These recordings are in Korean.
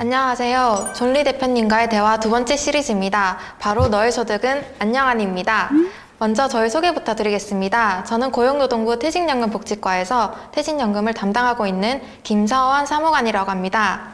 안녕하세요. 존리 대표님과의 대화 두 번째 시리즈입니다. 바로 너의 소득은 안녕한입니다. 먼저 저희 소개부터 드리겠습니다. 저는 고용노동부 퇴직연금복지과에서 퇴직연금을 담당하고 있는 김서원 사무관이라고 합니다.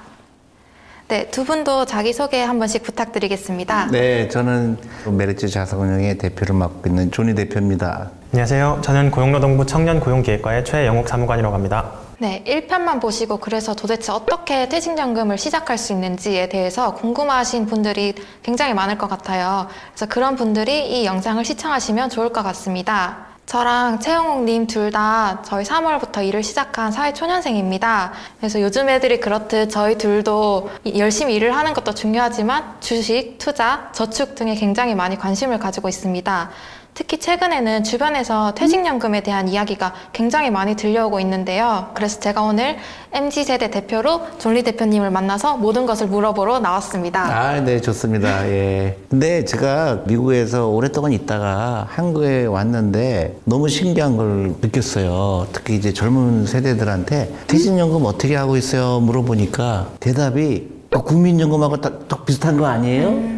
네, 두 분도 자기소개 한 번씩 부탁드리겠습니다. 네, 저는 메리츠 자산운용의 대표를 맡고 있는 조니 대표입니다. 안녕하세요. 저는 고용노동부 청년고용기획과의 최영욱 사무관이라고 합니다. 네, 1편만 보시고 그래서 도대체 어떻게 퇴직연금을 시작할 수 있는지에 대해서 궁금하신 분들이 굉장히 많을 것 같아요. 그래서 그런 분들이 이 영상을 시청하시면 좋을 것 같습니다. 저랑 최영욱님 둘 다 저희 3월부터 일을 시작한 사회초년생입니다. 그래서 요즘 애들이 그렇듯 저희 둘도 이- 열심히 일을 하는 것도 중요하지만 주식, 투자, 저축 등에 굉장히 많이 관심을 가지고 있습니다. 특히 최근에는 주변에서 퇴직연금에 대한 이야기가 굉장히 많이 들려오고 있는데요. 그래서 제가 오늘 MZ세대 대표로 존리 대표님을 만나서 모든 것을 물어보러 나왔습니다. 아, 네, 좋습니다. 예. 근데 제가 미국에서 오랫동안 있다가 한국에 왔는데 너무 신기한 걸 느꼈어요. 특히 이제 젊은 세대들한테 퇴직연금 어떻게 하고 있어요? 물어보니까 대답이 어, 국민연금하고 딱, 딱 비슷한 거 아니에요?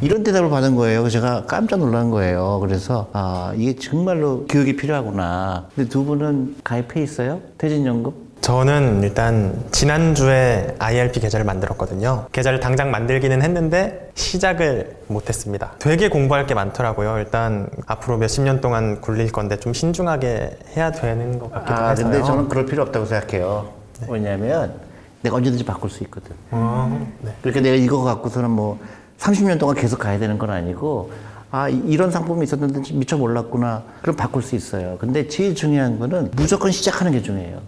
이런 대답을 받은 거예요. 제가 깜짝 놀란 거예요. 그래서 아 이게 정말로 교육이 필요하구나. 근데 두 분은 가입해 있어요? 퇴직연금? 저는 일단 지난주에 IRP 계좌를 만들었거든요. 계좌를 당장 만들기는 했는데 시작을 못했습니다. 되게 공부할 게 많더라고요. 일단 앞으로 몇십 년 동안 굴릴 건데 좀 신중하게 해야 되는 것 같기도 아, 해서요. 근데 저는 그럴 필요 없다고 생각해요. 왜냐하면 내가 언제든지 바꿀 수 있거든. 어, 네. 그러니까 내가 이거 갖고서는 뭐 30년 동안 계속 가야 되는 건 아니고 아 이- 이런 상품이 있었는데 미처 몰랐구나. 그럼 바꿀 수 있어요. 근데 제일 중요한 거는 무조건 시작하는 게 중요해요.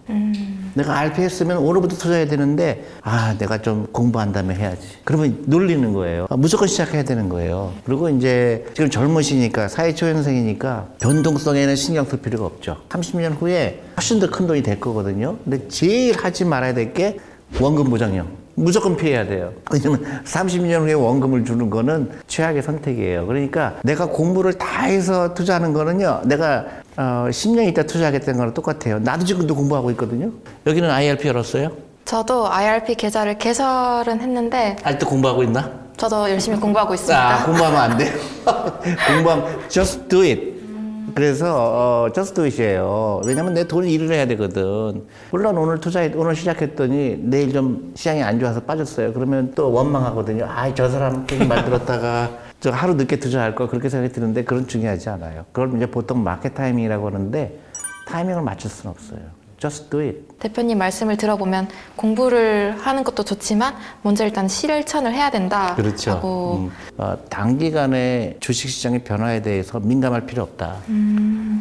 내가 RPS면 오늘부터 투자해야 되는데 아 내가 좀 공부한 다음에 해야지. 그러면 놀리는 거예요. 아, 무조건 시작해야 되는 거예요. 그리고 이제 지금 젊으시니까 사회초년생이니까 변동성에는 신경 쓸 필요가 없죠. 30년 후에 훨씬 더 큰 돈이 될 거거든요. 근데 제일 하지 말아야 될 게 원금 보장형 무조건 피해야 돼요. 왜냐면 30년 후에 원금을 주는 거는 최악의 선택이에요. 그러니까 내가 공부를 다 해서 투자하는 거는요, 내가 어, 10년 있다 투자하겠다는 거랑 똑같아요. 나도 지금도 공부하고 있거든요. 여기는 IRP 열었어요? 저도 IRP 계좌를 개설은 했는데 아직도 공부하고 있나? 저도 열심히 공부하고 있습니다. 아, 공부하면 안 돼요. 공부하면 just do it. 그래서 어, do it이에요. 왜냐면 내 돈을 일을 해야 되거든. 물론 오늘 투자해 오늘 시작했더니 내일 좀 시장이 안 좋아서 빠졌어요. 그러면 또 원망하거든요. 아, 저 사람 괜히 만들었다가 저 하루 늦게 투자할 걸 그렇게 생각이 드는데 그건 중요하지 않아요. 그걸 이제 보통 마켓 타이밍이라고 하는데 타이밍을 맞출 수는 없어요. Just do it. 대표님 말씀을 들어보면 공부를 하는 것도 좋지만 먼저 일단 실천을 해야 된다. 그렇죠. 하고 음, 어, 단기간에 주식시장의 변화에 대해서 민감할 필요 없다.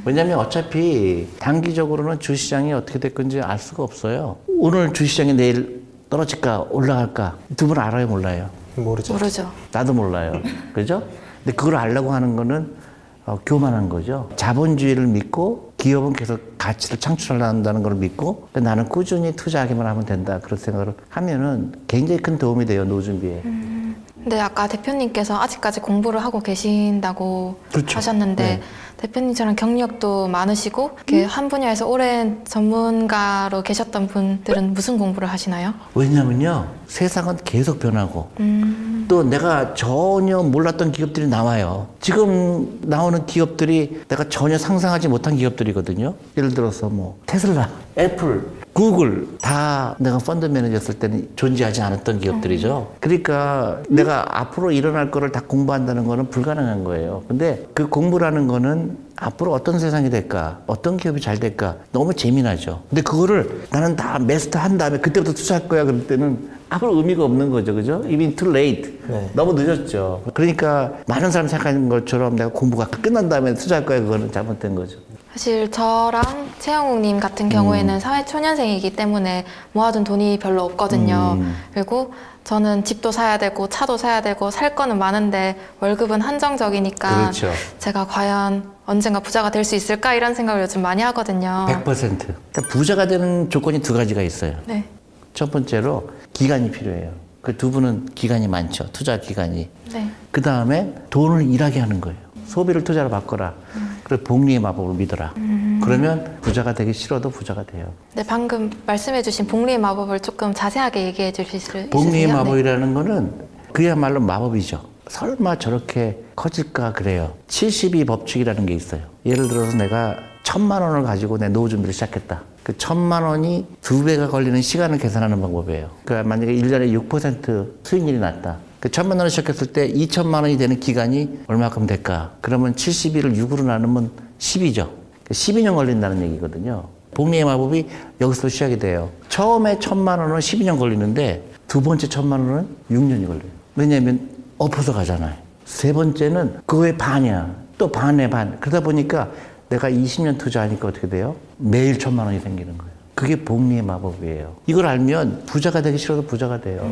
왜냐하면 어차피 단기적으로는 주시장이 어떻게 될 건지 알 수가 없어요. 오늘 주시장이 내일 떨어질까 올라갈까 두 분 알아요 몰라요? 모르죠. 모르죠. 나도 몰라요. 그죠? 근데 그걸 알려고 하는 거는 어, 교만한 거죠. 자본주의를 믿고 기업은 계속 가치를 창출한다는 걸 믿고 나는 꾸준히 투자하기만 하면 된다. 그런 생각을 하면은 굉장히 큰 도움이 돼요. 노준비에. 근데 아까 대표님께서 아직까지 공부를 하고 계신다고 그렇죠. 하셨는데 네. 대표님처럼 경력도 많으시고 이렇게 한 분야에서 오랜 전문가로 계셨던 분들은 무슨 공부를 하시나요? 왜냐면요 세상은 계속 변하고 또 내가 전혀 몰랐던 기업들이 나와요. 지금 나오는 기업들이 내가 전혀 상상하지 못한 기업들이거든요. 예를 들어서 뭐 테슬라 애플 구글 다 내가 펀드 매니저였을 때는 존재하지 않았던 기업들이죠. 그러니까 내가 앞으로 일어날 거를 다 공부한다는 거는 불가능한 거예요. 근데 그 공부라는 거는 앞으로 어떤 세상이 될까 어떤 기업이 잘 될까 너무 재미나죠. 근데 그거를 나는 다 마스터 한 다음에 그때부터 투자할 거야 그럴 때는 아무 의미가 없는 거죠. 그죠? 이미 too late. 네. 너무 늦었죠. 그러니까 많은 사람 생각하는 것처럼 내가 공부가 끝난 다음에 투자할 거야 그거는 잘못된 거죠 사실 저랑 최영욱님 같은 경우에는 사회 초년생이기 때문에 모아둔 돈이 별로 없거든요. 음. 그리고 저는 집도 사야 되고 차도 사야 되고 살 거는 많은데 월급은 한정적이니까 그렇죠. 제가 과연 언젠가 부자가 될 수 있을까 이런 생각을 요즘 많이 하거든요. 100% 그러니까 부자가 되는 조건이 두 가지가 있어요 네. 첫 번째로 기간이 필요해요 그 두 분은 기간이 많죠 투자 기간이 네. 그 다음에 돈을 일하게 하는 거예요. 소비를 투자로 바꿔라. 그리고 복리의 마법을 믿어라. 그러면 부자가 되기 싫어도 부자가 돼요. 네, 방금 말씀해주신 복리의 마법을 조금 자세하게 얘기해 주실 수 있으세요? 복리의 네. 마법이라는 거는 그야말로 마법이죠. 설마 저렇게 커질까 그래요. 72 법칙이라는 게 있어요. 예를 들어서 내가 천만 원을 가지고 내 노후 준비를 시작했다. 그 천만 원이 두 배가 걸리는 시간을 계산하는 방법이에요. 그러니까 만약에 1년에 6% 수익률이 났다. 그 천만 원을 시작했을 때 2천만 원이 되는 기간이 얼마큼 될까? 그러면 72를 6으로 나누면 10이죠. 12년 걸린다는 얘기거든요. 복리의 마법이 여기서 시작이 돼요. 처음에 천만 원은 12년 걸리는데 두 번째 천만 원은 6년이 걸려요. 왜냐하면 엎어서 가잖아요. 세 번째는 그거의 반이야. 또 반의 반. 그러다 보니까 내가 20년 투자하니까 어떻게 돼요? 매일 천만 원이 생기는 거예요. 그게 복리의 마법이에요. 이걸 알면 부자가 되기 싫어도 부자가 돼요.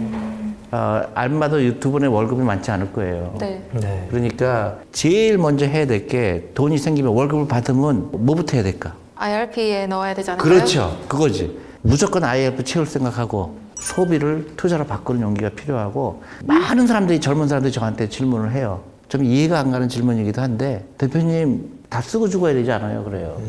아, 알마도 분의 월급이 많지 않을 거예요. 네. 네. 그러니까 제일 먼저 해야 될 게 돈이 생기면 월급을 받으면 뭐부터 해야 될까? IRP에 넣어야 않을까요? 그렇죠. 그거지. 무조건 IF 채울 생각하고 소비를 투자로 바꾸는 용기가 필요하고 많은 사람들이 젊은 사람들이 저한테 질문을 해요. 좀 이해가 안 가는 질문이기도 한데 대표님 다 쓰고 죽어야 되지 않아요? 그래요.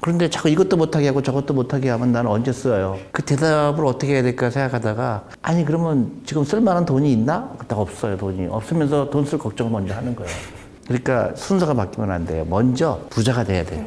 그런데 자꾸 이것도 못하게 하고 저것도 못하게 하면 나는 언제 써요? 그 대답을 어떻게 해야 될까 생각하다가 아니 그러면 지금 쓸만한 돈이 있나? 딱 없어요 돈이 없으면서 돈 쓸 걱정을 먼저 하는 거예요. 그러니까 순서가 바뀌면 안 돼요. 먼저 부자가 돼야 돼요.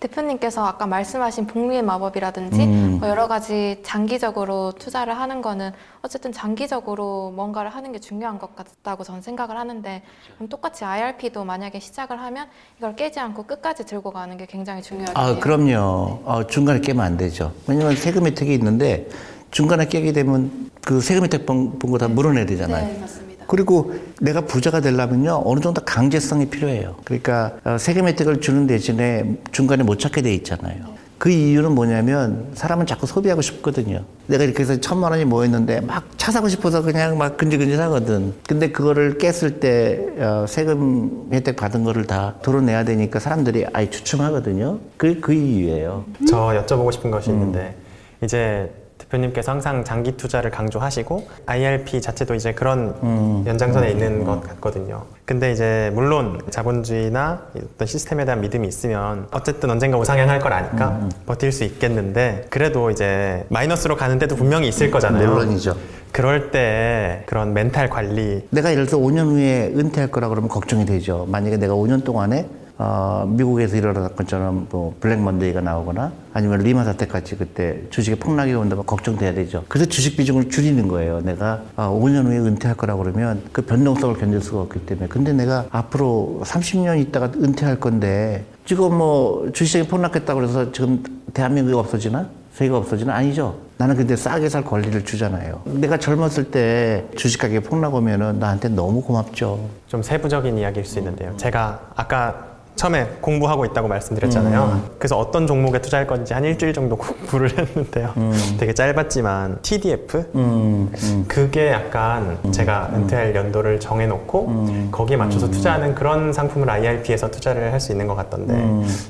대표님께서 아까 말씀하신 복리의 마법이라든지 음. 뭐 여러 가지 장기적으로 투자를 하는 거는 어쨌든 장기적으로 뭔가를 하는 게 중요한 것 같다고 저는 생각을 하는데 그럼 똑같이 IRP도 만약에 시작을 하면 이걸 깨지 않고 끝까지 들고 가는 게 굉장히 중요하겠네요. 아, 그럼요. 어, 중간에 깨면 안 되죠. 왜냐면 세금 혜택이 있는데 중간에 깨게 되면 그 세금 혜택 본 거 다 물어내야 되잖아요. 네. 그리고 내가 부자가 되려면요 어느 정도 강제성이 필요해요. 그러니까 어, 세금 혜택을 주는 대신에 중간에 못 찾게 돼 있잖아요. 그 이유는 뭐냐면 사람은 자꾸 소비하고 싶거든요. 내가 이렇게 해서 천만 원이 모였는데 막 차 사고 싶어서 그냥 막 근질근질 하거든. 근데 그거를 깼을 때 어, 세금 혜택 받은 거를 다 도로내야 되니까 사람들이 아예 주춤하거든요. 그게 그 이유예요. 저 여쭤보고 싶은 것이 있는데 이제 대표님께서 항상 장기 투자를 강조하시고 IRP 자체도 이제 그런 연장선에 있는 것 같거든요. 근데 이제 물론 자본주의나 어떤 시스템에 대한 믿음이 있으면 어쨌든 언젠가 우상향할 걸 아니까 버틸 수 있겠는데 그래도 이제 마이너스로 가는 데도 분명히 있을 거잖아요. 물론이죠. 그럴 때 그런 멘탈 관리 내가 예를 들어 5년 후에 은퇴할 거라 그러면 걱정이 되죠. 만약에 내가 5년 동안에 어, 미국에서 일어났던 것처럼 뭐 Black Monday가 나오거나 아니면 리먼 사태 같이 그때 주식에 폭락이 온다면 걱정돼야 되죠. 그래서 주식 비중을 줄이는 거예요. 내가 아, 5년 후에 은퇴할 거라 그러면 그 변동성을 견딜 수가 없기 때문에. 근데 내가 앞으로 30년 있다가 은퇴할 건데 지금 뭐 주식이 폭락했다고 그래서 지금 대한민국이 없어지나? 세계가 없어지는 아니죠. 나는 근데 싸게 살 권리를 주잖아요. 내가 젊었을 때 주식 가격이 폭락 오면은 나한테 너무 고맙죠. 좀 세부적인 이야기일 수 있는데요. 제가 아까 처음에 공부하고 있다고 말씀드렸잖아요. 그래서 어떤 종목에 투자할 건지 한 일주일 정도 공부를 했는데요. 되게 짧았지만 TDF 음, 음. 그게 약간 제가 은퇴할 연도를 정해놓고 거기에 맞춰서 투자하는 그런 상품을 IRP에서 투자를 할 수 있는 것 같던데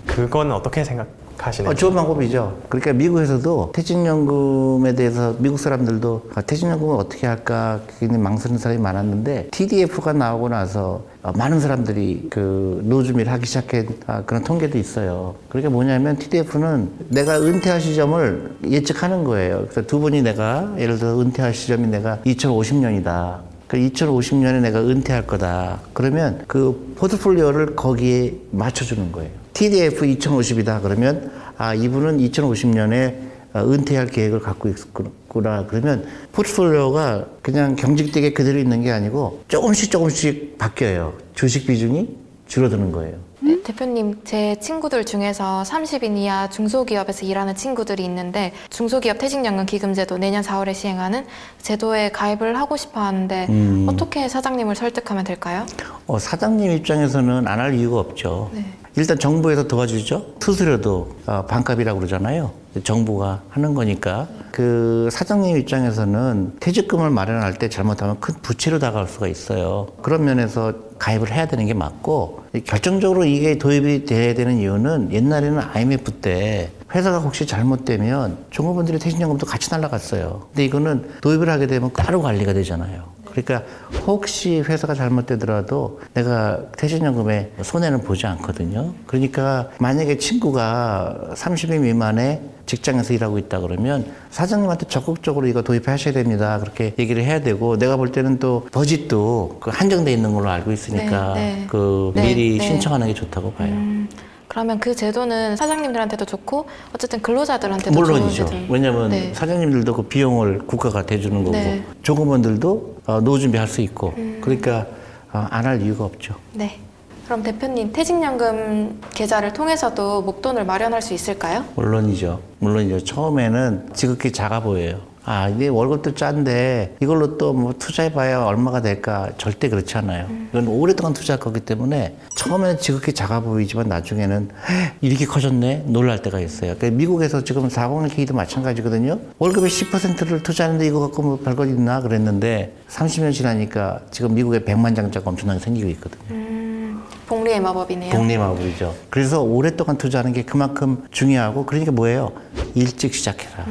그건 어떻게 생각 하시나요? 어, 좋은 방법이죠. 그러니까 미국에서도 퇴직연금에 대해서 미국 사람들도 아, 퇴직연금을 어떻게 할까 굉장히 망설이는 사람이 많았는데 TDF가 나오고 나서 어, 많은 사람들이 그 준비를 하기 시작한 아, 그런 통계도 있어요. 그러니까 뭐냐면 TDF는 내가 은퇴할 시점을 예측하는 거예요. 그래서 두 분이 내가 예를 들어 은퇴할 시점이 내가 2050년이다. 그 2050년에 내가 은퇴할 거다. 그러면 그 포트폴리오를 거기에 맞춰주는 거예요. TDF 2050이다. 그러면 아 이분은 2050년에 은퇴할 계획을 갖고 있구나. 그러면 포트폴리오가 그냥 경직되게 그대로 있는 게 아니고 조금씩 조금씩 바뀌어요. 주식 비중이 줄어드는 거예요. 네, 대표님, 제 친구들 중에서 30인 이하 중소기업에서 일하는 친구들이 있는데 중소기업 퇴직연금 기금제도 내년 4월에 시행하는 제도에 가입을 하고 싶어 하는데 음. 어떻게 사장님을 설득하면 될까요? 어, 사장님 입장에서는 안 할 이유가 없죠. 네. 일단 정부에서 도와주죠. 수수료도 어, 반값이라고 그러잖아요. 정부가 하는 거니까 그 사장님 입장에서는 퇴직금을 마련할 때 잘못하면 큰 부채로 다가올 수가 있어요. 그런 면에서 가입을 해야 되는 게 맞고 결정적으로 이게 도입이 돼야 되는 이유는 옛날에는 IMF 때 회사가 혹시 잘못되면 종업원들의 퇴직연금도 같이 날라갔어요. 근데 이거는 도입을 하게 되면 따로 관리가 되잖아요. 그러니까 혹시 회사가 잘못되더라도 내가 퇴직연금에 손해는 보지 않거든요. 그러니까 만약에 친구가 30인 미만의 직장에서 일하고 있다 그러면 사장님한테 적극적으로 이거 도입하셔야 됩니다. 그렇게 얘기를 해야 되고 내가 볼 때는 또 버짓도 그 한정돼 있는 걸로 알고 있으니까 네, 네. 그 네, 미리 네. 신청하는 게 좋다고 봐요. 음, 그러면 그 제도는 사장님들한테도 좋고 어쨌든 근로자들한테도 물론이죠. 왜냐하면 네. 사장님들도 그 비용을 국가가 대주는 거고 네. 조금원들도 어, 노후 준비할 수 있고 음. 그러니까 안할 이유가 없죠. 네. 그럼 대표님 퇴직연금 계좌를 통해서도 목돈을 마련할 수 있을까요? 물론이죠. 물론이죠. 처음에는 지극히 작아 보여요. 아, 이게 월급도 짠데 이걸로 또 뭐 투자해봐야 얼마가 될까? 절대 그렇지 않아요. 이건 오랫동안 투자할 거기 때문에 처음에는 지극히 작아 보이지만 나중에는 "헉, 이렇게 커졌네? 놀랄 때가 있어요. 그러니까 미국에서 지금 401k도 마찬가지거든요. 월급의 10%를 투자하는데 이거 갖고 뭐 별거 있나? 그랬는데 30년 지나니까 지금 미국에 100만 장자가 엄청나게 생기고 있거든요. 음, 복리의 마법이네요. 복리마블이죠. 그래서 오랫동안 투자하는 게 그만큼 중요하고 그러니까 뭐예요? 일찍 시작해라.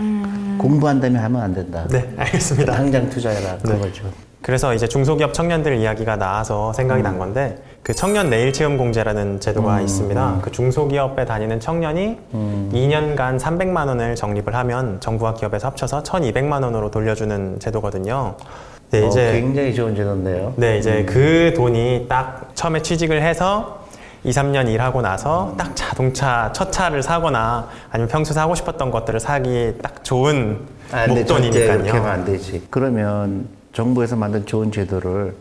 공부한 다음에 하면 안 된다. 네, 알겠습니다. 당장 투자해라. 그거죠. 그래서 이제 중소기업 청년들 이야기가 나와서 생각이 난 건데 그 청년 내일 체험 공제라는 제도가 있습니다. 그 중소기업에 다니는 청년이 2년간 300만 원을 적립을 하면 정부와 기업에서 합쳐서 1,200만 원으로 돌려주는 제도거든요. 네, 어, 이제 굉장히 좋은 제도인데요. 네, 이제 그 돈이 딱 처음에 취직을 해서 2, 3년 일하고 나서 딱 자동차 첫 차를 사거나 아니면 평소 사고 싶었던 것들을 사기 딱 좋은 아, 근데 절대 그렇게 하면 목돈이니까요. 안 되지. 그러면 정부에서 만든 좋은 제도를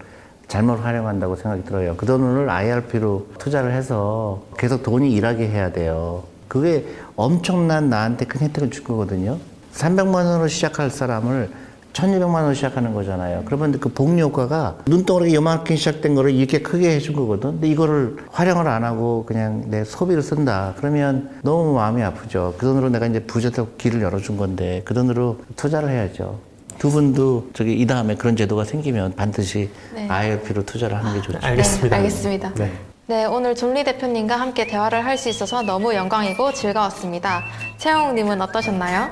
잘못 활용한다고 생각이 들어요. 그 돈을 IRP로 투자를 해서 계속 돈이 일하게 해야 돼요. 그게 엄청난 나한테 큰 혜택을 줄 거거든요. 300만 원으로 시작할 사람을 1200만 원으로 시작하는 거잖아요. 그러면 그 복리 효과가 눈덩어리 요만큼 시작된 거를 이렇게 크게 해준 거거든. 근데 이거를 활용을 안 하고 그냥 내 소비를 쓴다. 그러면 너무 마음이 아프죠. 그 돈으로 내가 이제 부자되고 길을 열어준 건데 그 돈으로 투자를 해야죠. 두 분도 저기 이 다음에 그런 제도가 생기면 반드시 네. IRP로 투자를 하는 게 좋죠. 알겠습니다. 네, 알겠습니다. 네. 네, 오늘 존리 대표님과 함께 대화를 할 수 있어서 너무 영광이고 즐거웠습니다. 채용님은 어떠셨나요?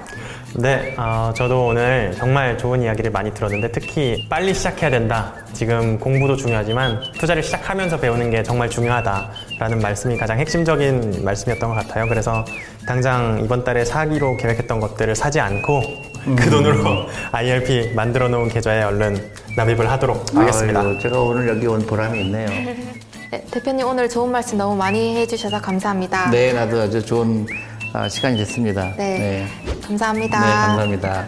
네, 어, 저도 오늘 정말 좋은 이야기를 많이 들었는데 특히 빨리 시작해야 된다. 지금 공부도 중요하지만 투자를 시작하면서 배우는 게 정말 중요하다라는 말씀이 가장 핵심적인 말씀이었던 것 같아요. 그래서 당장 이번 달에 사기로 계획했던 것들을 사지 않고 그 돈으로 IRP 만들어 놓은 계좌에 얼른 납입을 하도록 하겠습니다. 아유, 제가 오늘 여기 온 보람이 있네요. 네, 대표님 오늘 좋은 말씀 너무 많이 해주셔서 감사합니다. 네, 나도 아주 좋은 아, 시간이 됐습니다. 네, 감사합니다. 네, 감사합니다.